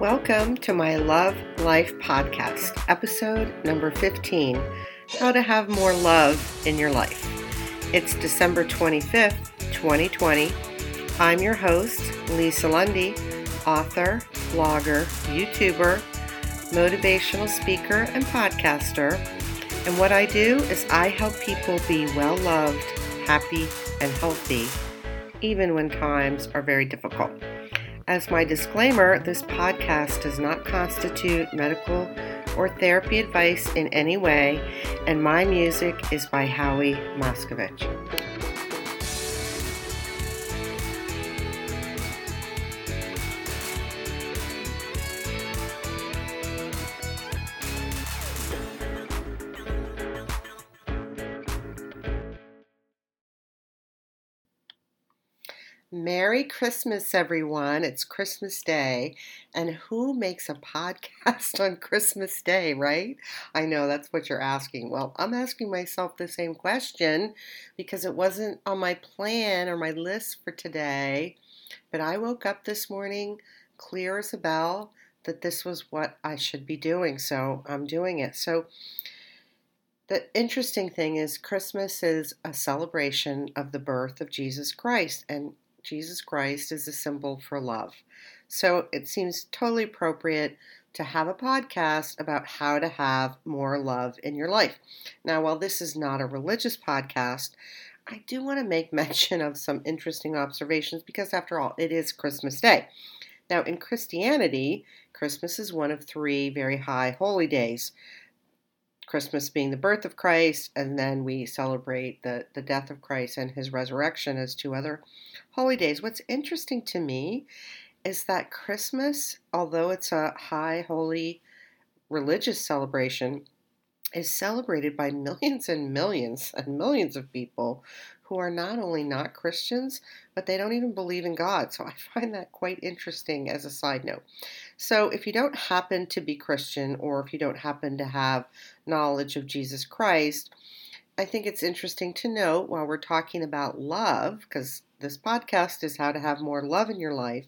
Welcome to my Love Life podcast, episode number 15 How to Have More Love in Your Life. It's December 25th, 2020. I'm your host, Lisa Lundy, author, blogger, YouTuber, motivational speaker, and podcaster. And what I do is I help people be well loved, happy, and healthy, even when times are very difficult. As my disclaimer, this podcast does not constitute medical or therapy advice in any way, and my music is by Howie Moscovich. Merry Christmas, everyone. It's Christmas Day. And who makes a podcast on Christmas Day, right? I know that's what you're asking. Well, I'm asking myself the same question because it wasn't on my plan or my list for today. But I woke up this morning clear as a bell that this was what I should be doing. So I'm doing it. So the interesting thing is, Christmas is a celebration of the birth of Jesus Christ. And Jesus Christ is a symbol for love. So it seems totally appropriate to have a podcast about how to have more love in your life. Now, while this is not a religious podcast, I do want to make mention of some interesting observations because, after all, it is Christmas Day. Now, in Christianity, Christmas is one of three very high holy days. Christmas being the birth of Christ, and then we celebrate the, the death of Christ and his resurrection as two other holy days. What's interesting to me is that Christmas, although it's a high holy religious celebration, is celebrated by millions and millions and millions of people who are not only not Christians, but they don't even believe in God. So I find that quite interesting as a side note. So if you don't happen to be Christian or if you don't happen to have knowledge of Jesus Christ, I think it's interesting to note while we're talking about love, because this podcast is how to have more love in your life,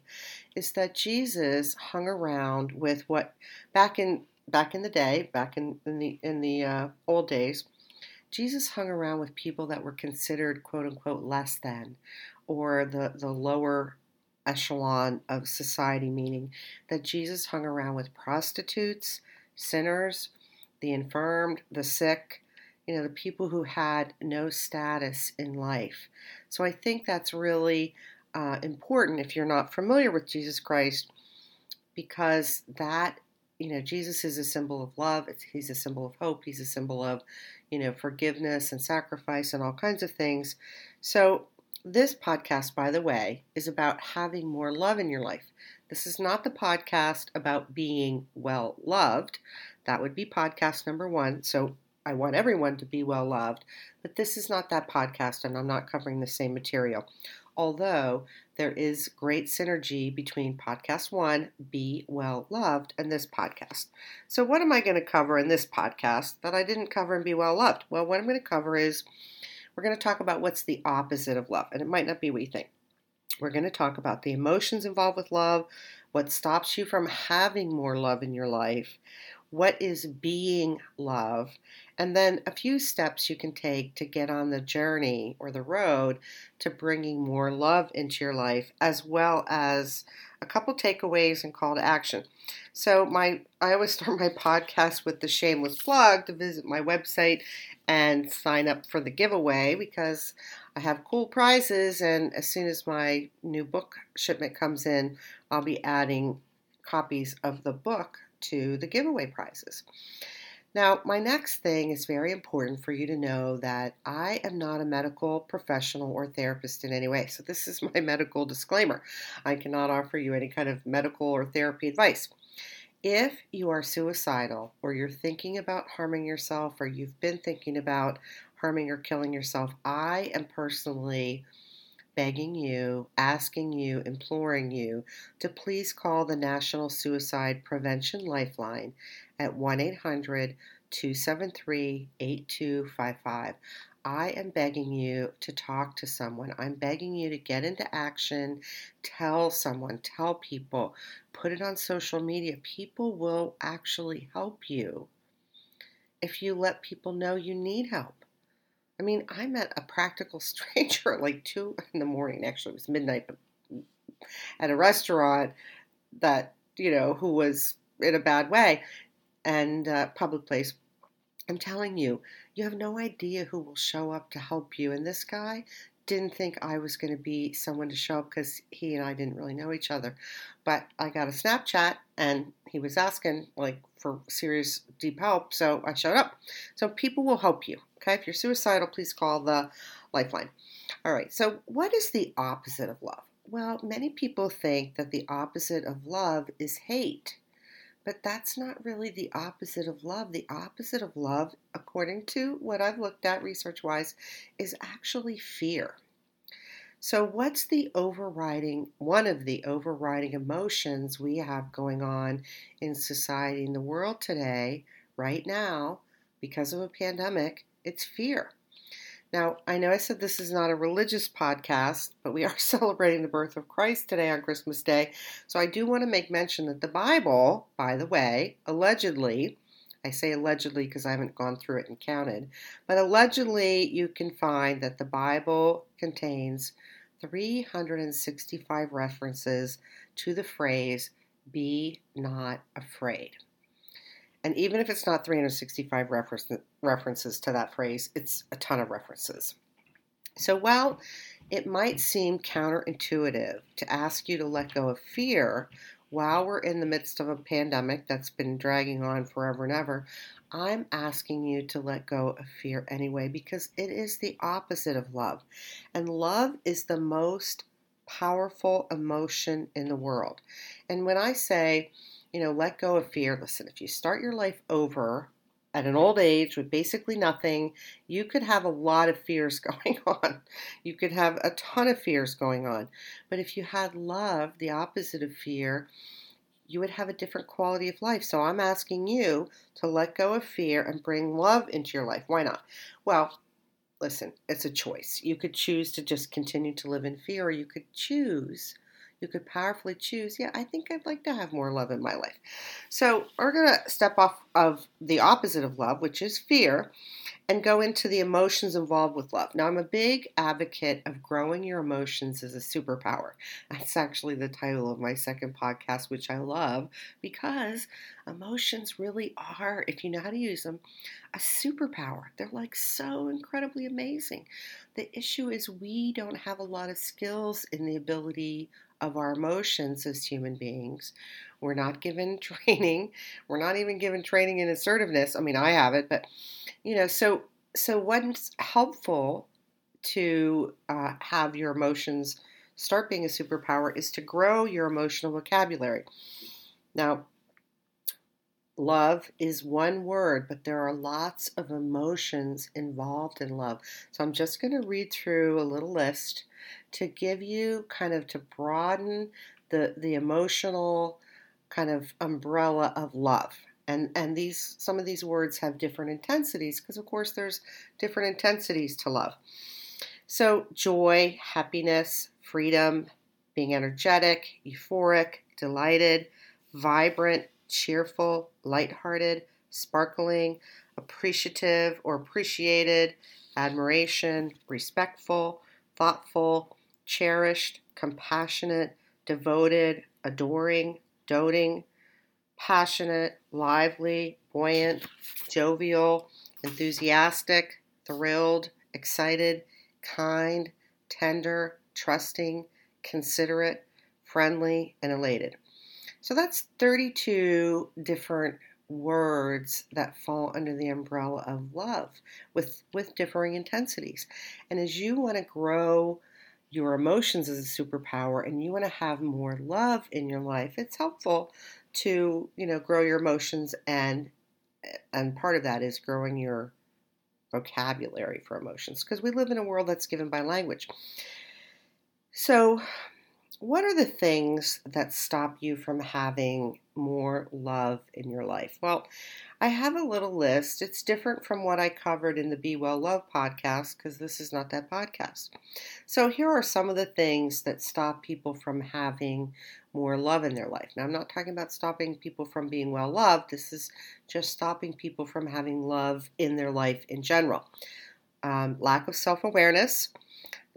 is that Jesus hung around with what back in back in the day, back in, in the in the uh, old days, Jesus hung around with people that were considered quote unquote less than or the, the lower echelon of society, meaning that Jesus hung around with prostitutes, sinners, the infirmed, the sick, you know, the people who had no status in life. So I think that's really uh, important if you're not familiar with Jesus Christ, because that you know, Jesus is a symbol of love. he's a symbol of hope. He's a symbol of, you know, forgiveness and sacrifice and all kinds of things. So, this podcast, by the way, is about having more love in your life. This is not the podcast about being well loved. That would be podcast number one. So, I want everyone to be well loved, but this is not that podcast, and I'm not covering the same material although there is great synergy between podcast one, Be Well Loved, and this podcast. So, what am I going to cover in this podcast that I didn't cover in Be Well Loved? Well, what I'm going to cover is we're going to talk about what's the opposite of love, and it might not be what you think. We're going to talk about the emotions involved with love, what stops you from having more love in your life, what is being love, and then a few steps you can take to get on the journey or the road to bringing more love into your life, as well as a couple takeaways and call to action. So my I always start my podcast with the shameless plug to visit my website and sign up for the giveaway because I have cool prizes and as soon as my new book shipment comes in, I'll be adding copies of the book to the giveaway prizes. Now, my next thing is very important for you to know that I am not a medical professional or therapist in any way. So, this is my medical disclaimer. I cannot offer you any kind of medical or therapy advice. If you are suicidal or you're thinking about harming yourself or you've been thinking about harming or killing yourself, I am personally begging you, asking you, imploring you to please call the National Suicide Prevention Lifeline at 1 800 273 8255. I am begging you to talk to someone. I'm begging you to get into action, tell someone, tell people, put it on social media. People will actually help you if you let people know you need help. I mean, I met a practical stranger at like two in the morning. Actually, it was midnight, but at a restaurant that you know who was in a bad way and uh, public place. I'm telling you, you have no idea who will show up to help you. And this guy didn't think I was going to be someone to show up because he and I didn't really know each other. But I got a Snapchat and he was asking like for serious deep help, so I showed up. So people will help you. Okay, if you're suicidal, please call the lifeline. All right, so what is the opposite of love? Well, many people think that the opposite of love is hate. But that's not really the opposite of love. The opposite of love, according to what I've looked at research wise, is actually fear. So, what's the overriding, one of the overriding emotions we have going on in society, in the world today, right now, because of a pandemic? It's fear. Now, I know I said this is not a religious podcast, but we are celebrating the birth of Christ today on Christmas Day. So I do want to make mention that the Bible, by the way, allegedly, I say allegedly because I haven't gone through it and counted, but allegedly you can find that the Bible contains 365 references to the phrase, be not afraid. And even if it's not 365 reference, references to that phrase, it's a ton of references. So while it might seem counterintuitive to ask you to let go of fear while we're in the midst of a pandemic that's been dragging on forever and ever, I'm asking you to let go of fear anyway because it is the opposite of love. And love is the most powerful emotion in the world. And when I say, you know, let go of fear. Listen, if you start your life over at an old age with basically nothing, you could have a lot of fears going on. You could have a ton of fears going on. But if you had love, the opposite of fear, you would have a different quality of life. So I'm asking you to let go of fear and bring love into your life. Why not? Well, listen, it's a choice. You could choose to just continue to live in fear, or you could choose you could powerfully choose, yeah, I think I'd like to have more love in my life. So we're going to step off of the opposite of love, which is fear, and go into the emotions involved with love. Now, I'm a big advocate of growing your emotions as a superpower. That's actually the title of my second podcast, which I love because emotions really are, if you know how to use them, a superpower. They're like so incredibly amazing. The issue is we don't have a lot of skills in the ability of our emotions as human beings. We're not given training. We're not even given training in assertiveness. I mean, I have it, but you know, so so what's helpful to uh, have your emotions start being a superpower is to grow your emotional vocabulary. Now, love is one word, but there are lots of emotions involved in love. So I'm just going to read through a little list to give you kind of to broaden the the emotional kind of umbrella of love. And and these some of these words have different intensities because of course there's different intensities to love. So joy, happiness, freedom, being energetic, euphoric, delighted, vibrant, cheerful, lighthearted, sparkling, appreciative or appreciated, admiration, respectful, thoughtful, cherished, compassionate, devoted, adoring, doting, passionate, lively, buoyant, jovial, enthusiastic, thrilled, excited, kind, tender, trusting, considerate, friendly, and elated. So that's 32 different words that fall under the umbrella of love with with differing intensities. And as you want to grow your emotions as a superpower and you want to have more love in your life, it's helpful to, you know, grow your emotions and and part of that is growing your vocabulary for emotions because we live in a world that's given by language. So what are the things that stop you from having more love in your life? Well, I have a little list. It's different from what I covered in the Be Well Love podcast because this is not that podcast. So, here are some of the things that stop people from having more love in their life. Now, I'm not talking about stopping people from being well loved, this is just stopping people from having love in their life in general. Um, lack of self awareness,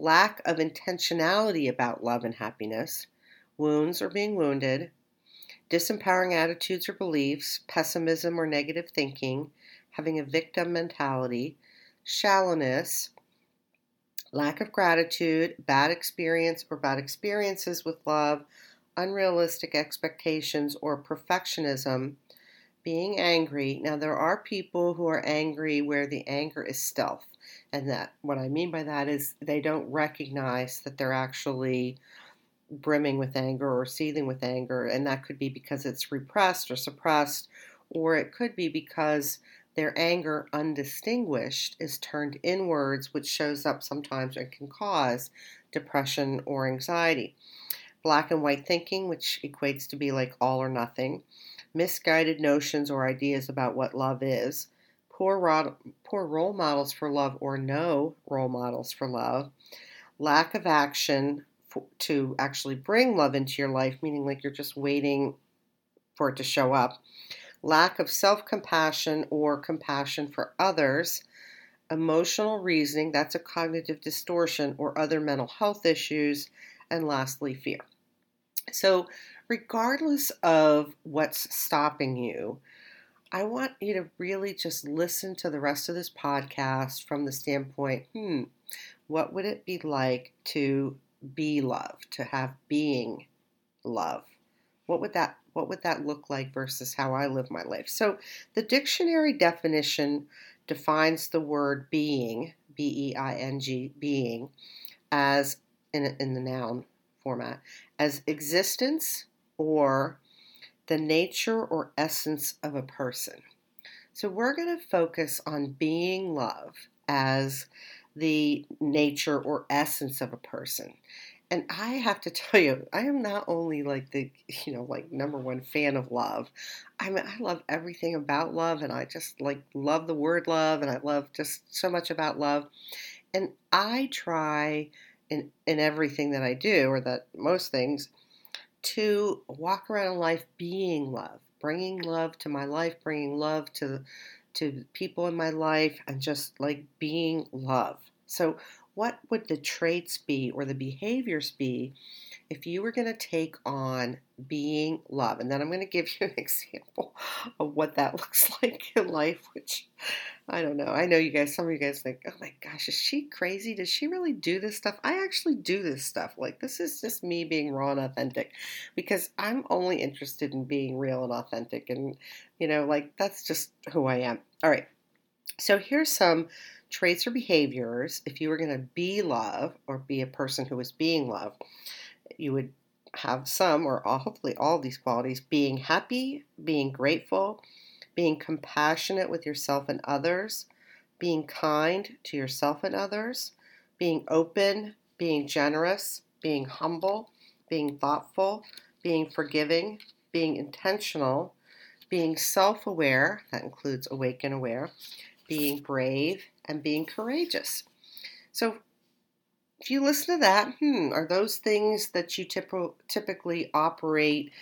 lack of intentionality about love and happiness, wounds or being wounded, disempowering attitudes or beliefs, pessimism or negative thinking, having a victim mentality, shallowness, lack of gratitude, bad experience or bad experiences with love, unrealistic expectations or perfectionism, being angry. Now, there are people who are angry where the anger is stealth. And that, what I mean by that is they don't recognize that they're actually brimming with anger or seething with anger, and that could be because it's repressed or suppressed, or it could be because their anger, undistinguished, is turned inwards, which shows up sometimes and can cause depression or anxiety. Black and white thinking, which equates to be like all or nothing, misguided notions or ideas about what love is, poor, poor role models for love or no role models for love, lack of action, to actually bring love into your life, meaning like you're just waiting for it to show up, lack of self compassion or compassion for others, emotional reasoning, that's a cognitive distortion or other mental health issues, and lastly, fear. So, regardless of what's stopping you, I want you to really just listen to the rest of this podcast from the standpoint hmm, what would it be like to be love, to have being love. What would that what would that look like versus how I live my life? So the dictionary definition defines the word being, B E I N G, being, as in, in the noun format, as existence or the nature or essence of a person. So we're going to focus on being love as the nature or essence of a person. And I have to tell you, I am not only like the, you know, like number one fan of love. I mean, I love everything about love and I just like love the word love and I love just so much about love. And I try in, in everything that I do, or that most things, to walk around in life being love, bringing love to my life, bringing love to to people in my life and just like being love. So, what would the traits be or the behaviors be if you were going to take on being love? And then I'm going to give you an example of what that looks like in life, which I don't know. I know you guys, some of you guys think, oh my gosh, is she crazy? Does she really do this stuff? I actually do this stuff. Like, this is just me being raw and authentic because I'm only interested in being real and authentic. And, you know, like, that's just who I am. All right. So, here's some traits or behaviors. If you were going to be love or be a person who was being love, you would have some or all, hopefully all these qualities being happy, being grateful being compassionate with yourself and others, being kind to yourself and others, being open, being generous, being humble, being thoughtful, being forgiving, being intentional, being self aware, that includes awake and aware, being brave, and being courageous. So, if you listen to that, hmm, are those things that you typically operate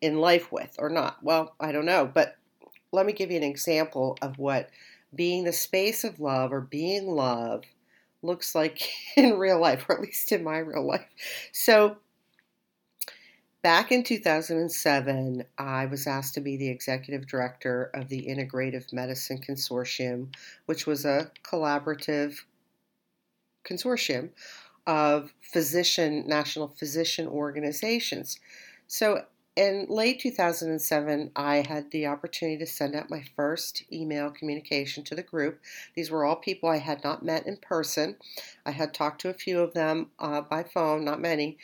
in life with or not? Well, I don't know, but let me give you an example of what being the space of love or being love looks like in real life, or at least in my real life. So, back in 2007, I was asked to be the executive director of the Integrative Medicine Consortium, which was a collaborative consortium of physician national physician organizations. So in late 2007, I had the opportunity to send out my first email communication to the group. These were all people I had not met in person. I had talked to a few of them uh, by phone, not many.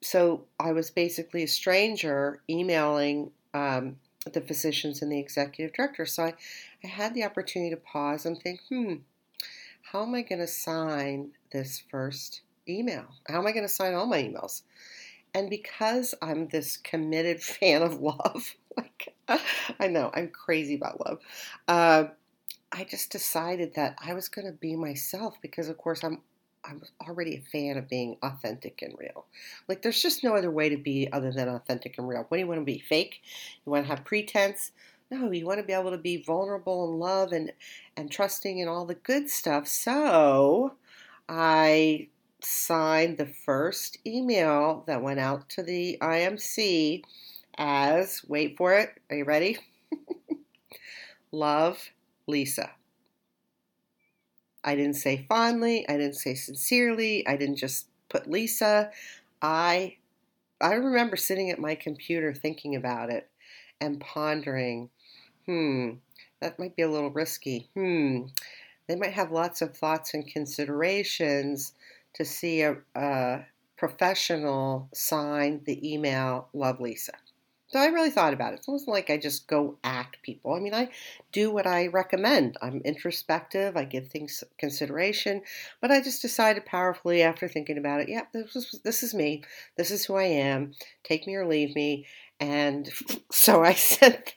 So I was basically a stranger emailing um, the physicians and the executive director. So I, I had the opportunity to pause and think, hmm, how am I going to sign this first email? How am I going to sign all my emails? And because I'm this committed fan of love, like I know I'm crazy about love, uh, I just decided that I was going to be myself because, of course, I'm I'm already a fan of being authentic and real. Like, there's just no other way to be other than authentic and real. What do you want to be? Fake? You want to have pretense? No, you want to be able to be vulnerable and love and, and trusting and all the good stuff. So, I signed the first email that went out to the IMC as, wait for it, are you ready? Love, Lisa. I didn't say fondly, I didn't say sincerely, I didn't just put Lisa. I I remember sitting at my computer thinking about it and pondering, hmm, that might be a little risky. Hmm, they might have lots of thoughts and considerations to see a, a professional sign the email Love Lisa. So I really thought about it. It wasn't like I just go act people. I mean, I do what I recommend. I'm introspective. I give things consideration, but I just decided powerfully after thinking about it. Yeah, this is this is me. This is who I am. Take me or leave me. And so I sent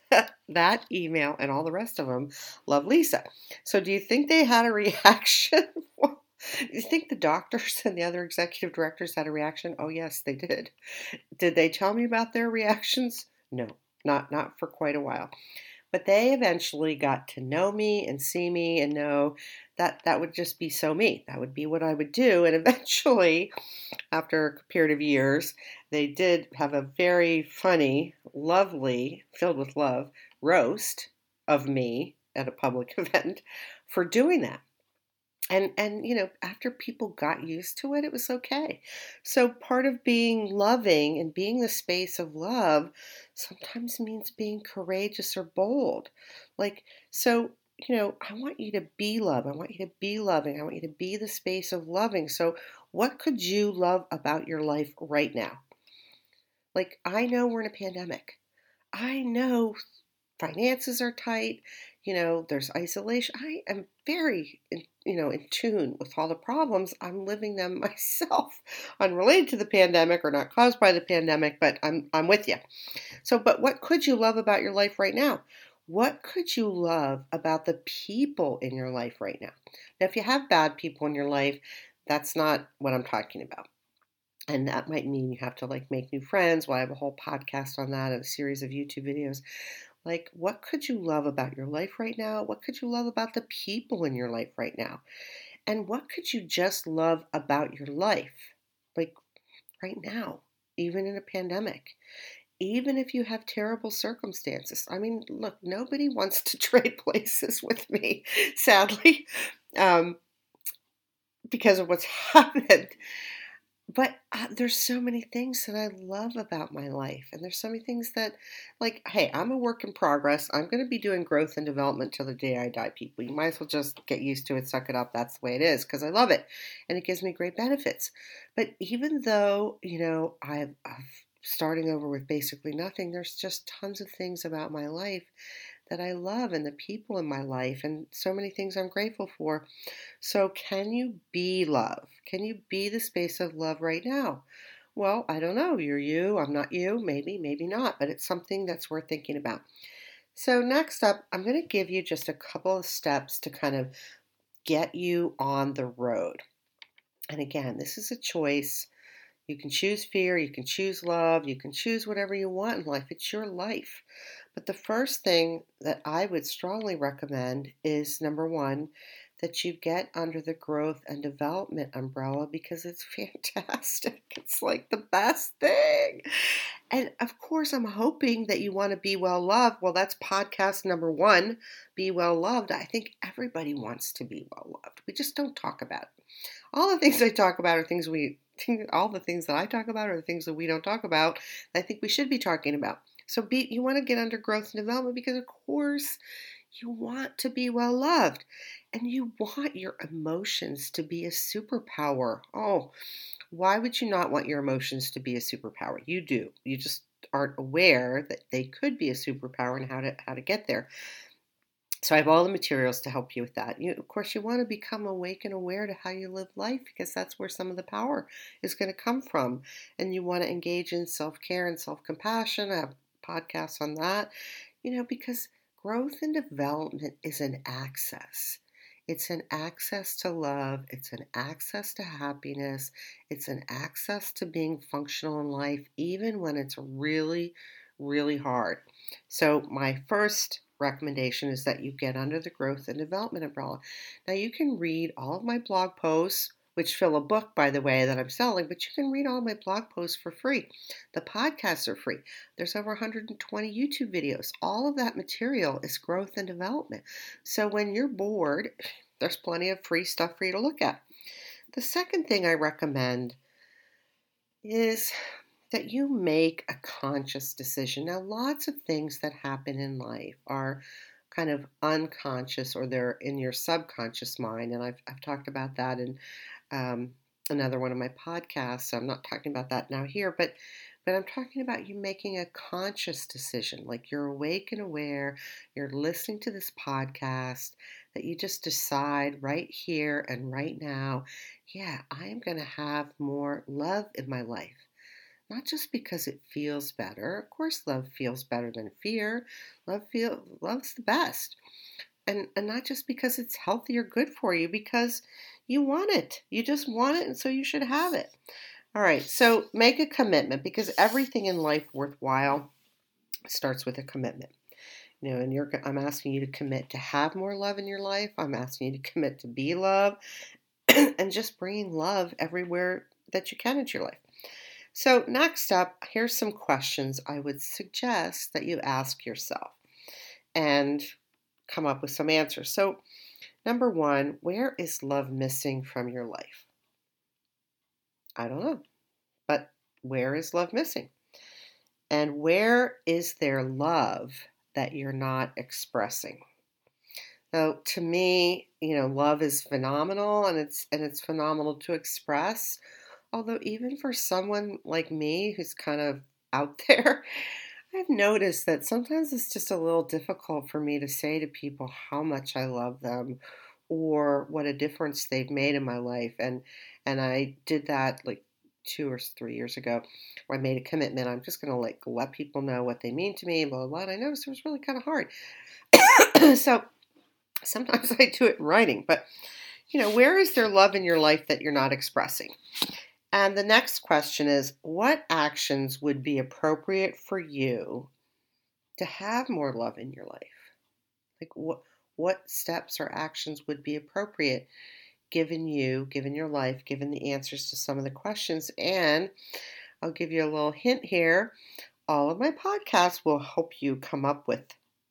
that email and all the rest of them. Love Lisa. So do you think they had a reaction? You think the doctors and the other executive directors had a reaction? Oh yes, they did. Did they tell me about their reactions? No, not not for quite a while. But they eventually got to know me and see me and know that that would just be so me. That would be what I would do. And eventually, after a period of years, they did have a very funny, lovely, filled with love roast of me at a public event for doing that and and you know after people got used to it it was okay. So part of being loving and being the space of love sometimes means being courageous or bold. Like so you know i want you to be love i want you to be loving i want you to be the space of loving. So what could you love about your life right now? Like i know we're in a pandemic. I know finances are tight you know there's isolation. I am very you know in tune with all the problems i'm living them myself unrelated to the pandemic or not caused by the pandemic but i'm i'm with you so but what could you love about your life right now? What could you love about the people in your life right now? Now if you have bad people in your life that's not what i'm talking about. And that might mean you have to like make new friends. Well i have a whole podcast on that a series of youtube videos like, what could you love about your life right now? What could you love about the people in your life right now? And what could you just love about your life? Like, right now, even in a pandemic even if you have terrible circumstances. I mean, look, nobody wants to trade places with me, sadly, um, because of what's happened but uh, there's so many things that I love about my life. And there's so many things that, like, hey, I'm a work in progress. I'm going to be doing growth and development till the day I die, people. You might as well just get used to it, suck it up. That's the way it is because I love it. And it gives me great benefits. But even though, you know, I'm, I've starting over with basically nothing, there's just tons of things about my life that I love and the people in my life and so many things I'm grateful for. So, can you be love? Can you be the space of love right now? Well, I don't know. You're you, I'm not you, maybe, maybe not, but it's something that's worth thinking about. So, next up, I'm going to give you just a couple of steps to kind of get you on the road. And again, this is a choice. You can choose fear, you can choose love, you can choose whatever you want in life. It's your life. But the first thing that I would strongly recommend is number one, that you get under the growth and development umbrella because it's fantastic. It's like the best thing. And of course, I'm hoping that you want to be well loved. Well, that's podcast number one be well loved. I think everybody wants to be well loved. We just don't talk about it. All the things I talk about are things we, all the things that I talk about are the things that we don't talk about. I think we should be talking about. So be you want to get under growth and development because of course you want to be well loved and you want your emotions to be a superpower. Oh, why would you not want your emotions to be a superpower? You do. You just aren't aware that they could be a superpower and how to how to get there. So I have all the materials to help you with that. You, of course, you want to become awake and aware to how you live life because that's where some of the power is going to come from. And you want to engage in self care and self compassion. I have podcasts on that, you know, because growth and development is an access. It's an access to love. It's an access to happiness. It's an access to being functional in life, even when it's really, really hard. So, my first recommendation is that you get under the growth and development umbrella. Now, you can read all of my blog posts, which fill a book, by the way, that I'm selling, but you can read all my blog posts for free. The podcasts are free. There's over 120 YouTube videos. All of that material is growth and development. So, when you're bored, there's plenty of free stuff for you to look at. The second thing I recommend is that you make a conscious decision. Now, lots of things that happen in life are kind of unconscious or they're in your subconscious mind. And I've, I've talked about that in um, another one of my podcasts. So I'm not talking about that now here, but but I'm talking about you making a conscious decision, like you're awake and aware, you're listening to this podcast, that you just decide right here and right now, yeah, I am going to have more love in my life not just because it feels better. Of course, love feels better than fear. Love feel love's the best. And and not just because it's healthy or good for you, because you want it. You just want it, and so you should have it. All right, so make a commitment because everything in life worthwhile starts with a commitment. You know, and you're I'm asking you to commit to have more love in your life. I'm asking you to commit to be love and just bringing love everywhere that you can into your life. So, next up, here's some questions I would suggest that you ask yourself and come up with some answers. So, number one, where is love missing from your life? I don't know, but where is love missing? And where is there love that you're not expressing? So to me, you know, love is phenomenal and it's and it's phenomenal to express. Although, even for someone like me who's kind of out there, I've noticed that sometimes it's just a little difficult for me to say to people how much I love them or what a difference they've made in my life. And and I did that like two or three years ago I made a commitment. I'm just gonna like let people know what they mean to me, blah blah blah. And I noticed it was really kind of hard. so sometimes I do it in writing, but you know, where is there love in your life that you're not expressing? And the next question is what actions would be appropriate for you to have more love in your life? Like what what steps or actions would be appropriate given you, given your life, given the answers to some of the questions and I'll give you a little hint here. All of my podcasts will help you come up with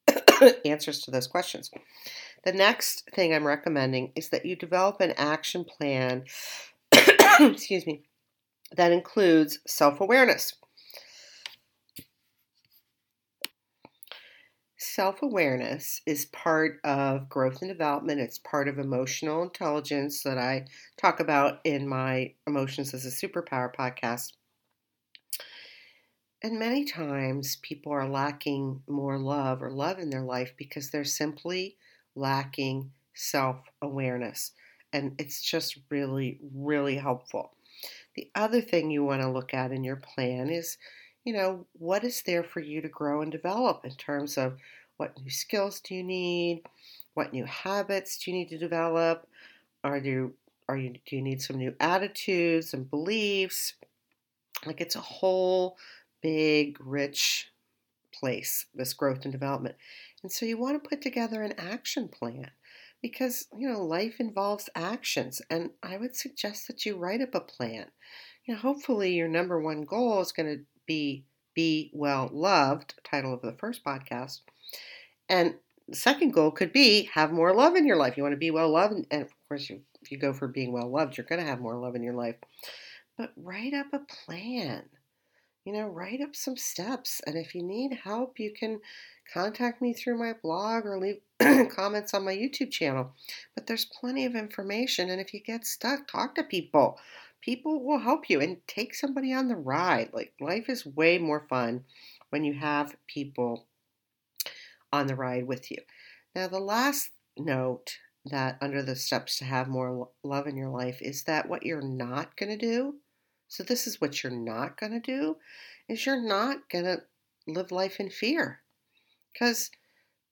answers to those questions. The next thing I'm recommending is that you develop an action plan excuse me, that includes self awareness. Self awareness is part of growth and development. It's part of emotional intelligence that I talk about in my Emotions as a Superpower podcast. And many times people are lacking more love or love in their life because they're simply lacking self awareness and it's just really, really helpful. The other thing you want to look at in your plan is, you know, what is there for you to grow and develop in terms of what new skills do you need, what new habits do you need to develop, are you are you do you need some new attitudes and beliefs? Like it's a whole big, rich place, this growth and development. And so you want to put together an action plan because you know life involves actions and i would suggest that you write up a plan. You know hopefully your number one goal is going to be be well loved title of the first podcast and the second goal could be have more love in your life. You want to be well loved and of course you, if you go for being well loved you're going to have more love in your life. But write up a plan. You know write up some steps and if you need help you can contact me through my blog or leave comments on my YouTube channel. But there's plenty of information, and if you get stuck, talk to people. People will help you and take somebody on the ride. Like, life is way more fun when you have people on the ride with you. Now, the last note that under the steps to have more love in your life is that what you're not going to do. So, this is what you're not going to do is you're not going to live life in fear because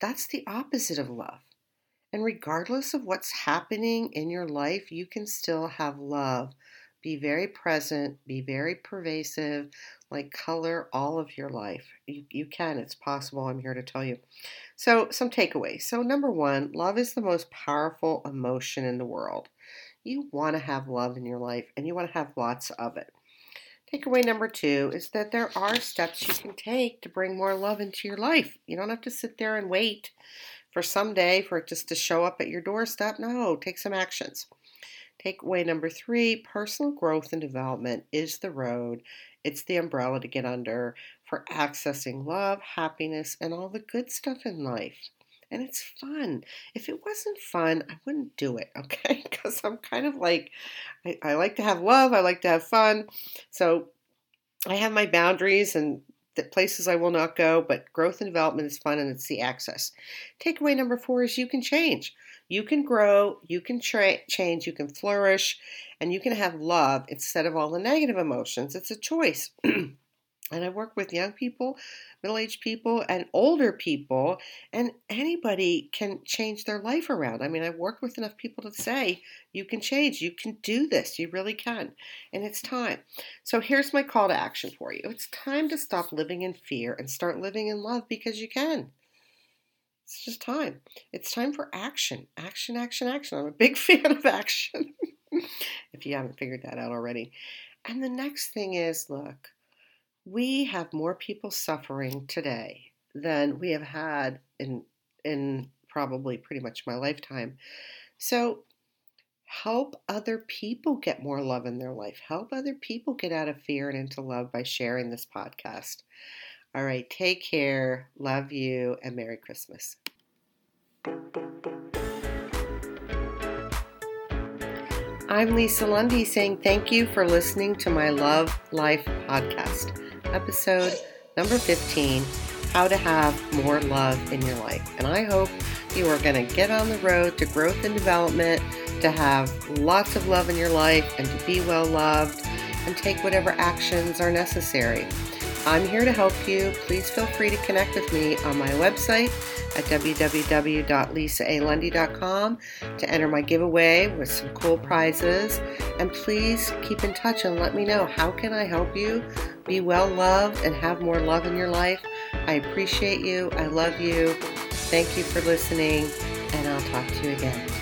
that's the opposite of love. And regardless of what's happening in your life, you can still have love. Be very present, be very pervasive, like color all of your life. You, you can, it's possible. I'm here to tell you. So, some takeaways. So, number one, love is the most powerful emotion in the world. You want to have love in your life and you want to have lots of it. Takeaway number two is that there are steps you can take to bring more love into your life. You don't have to sit there and wait for someday for it just to show up at your doorstep. No, take some actions. Takeaway number three personal growth and development is the road, it's the umbrella to get under for accessing love, happiness, and all the good stuff in life. And it's fun. If it wasn't fun, I wouldn't do it, okay? Because I'm kind of like, I, I like to have love, I like to have fun. So I have my boundaries and the places I will not go, but growth and development is fun and it's the access. Takeaway number four is you can change. You can grow, you can tra- change, you can flourish, and you can have love instead of all the negative emotions. It's a choice. and I work with young people, middle aged people, and older people, and anybody can change their life around. I mean, I've worked with enough people to say, you can change, you can do this, you really can. And it's time. So here's my call to action for you it's time to stop living in fear and start living in love because you can. It's just time. It's time for action. Action, action, action. I'm a big fan of action, if you haven't figured that out already. And the next thing is look, we have more people suffering today than we have had in in probably pretty much my lifetime. So help other people get more love in their life. Help other people get out of fear and into love by sharing this podcast. All right, take care. Love you and Merry Christmas. I'm Lisa Lundy saying thank you for listening to my Love Life podcast, episode number 15 How to Have More Love in Your Life. And I hope you are going to get on the road to growth and development, to have lots of love in your life, and to be well loved, and take whatever actions are necessary. I'm here to help you. Please feel free to connect with me on my website at www.lisaalundy.com to enter my giveaway with some cool prizes. And please keep in touch and let me know how can I help you be well loved and have more love in your life. I appreciate you. I love you. Thank you for listening, and I'll talk to you again.